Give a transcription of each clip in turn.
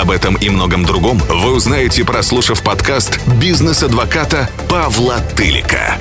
Об этом и многом другом вы узнаете, прослушав подкаст «Бизнес-адвоката» Павла Тылика.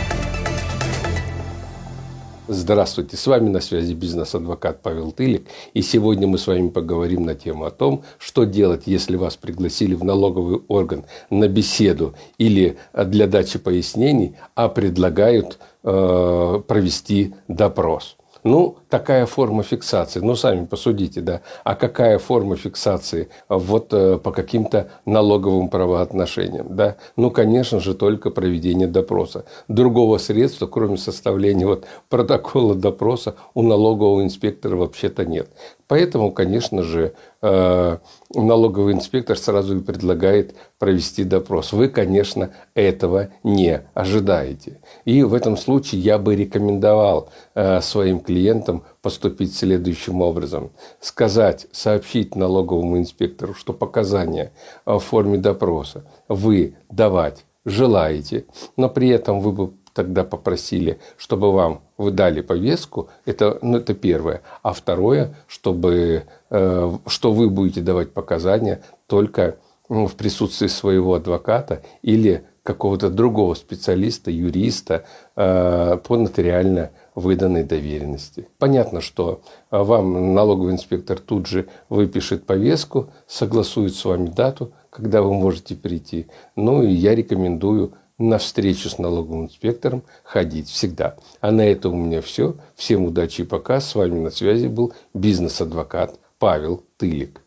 Здравствуйте, с вами на связи бизнес-адвокат Павел Тылик. И сегодня мы с вами поговорим на тему о том, что делать, если вас пригласили в налоговый орган на беседу или для дачи пояснений, а предлагают э, провести допрос. Ну, такая форма фиксации. Ну, сами посудите, да. А какая форма фиксации вот э, по каким-то налоговым правоотношениям, да? Ну, конечно же, только проведение допроса. Другого средства, кроме составления вот протокола допроса, у налогового инспектора вообще-то нет. Поэтому, конечно же, налоговый инспектор сразу предлагает провести допрос. Вы, конечно, этого не ожидаете. И в этом случае я бы рекомендовал э, своим клиентам поступить следующим образом. Сказать, сообщить налоговому инспектору, что показания в форме допроса вы давать желаете, но при этом вы бы тогда попросили, чтобы вам выдали повестку, это, ну, это первое. А второе, чтобы, э, что вы будете давать показания только ну, в присутствии своего адвоката или какого-то другого специалиста, юриста э, по нотариально выданной доверенности. Понятно, что вам налоговый инспектор тут же выпишет повестку, согласует с вами дату, когда вы можете прийти. Ну и я рекомендую на встречу с налоговым инспектором ходить всегда. А на этом у меня все. Всем удачи и пока. С вами на связи был бизнес-адвокат Павел Тылик.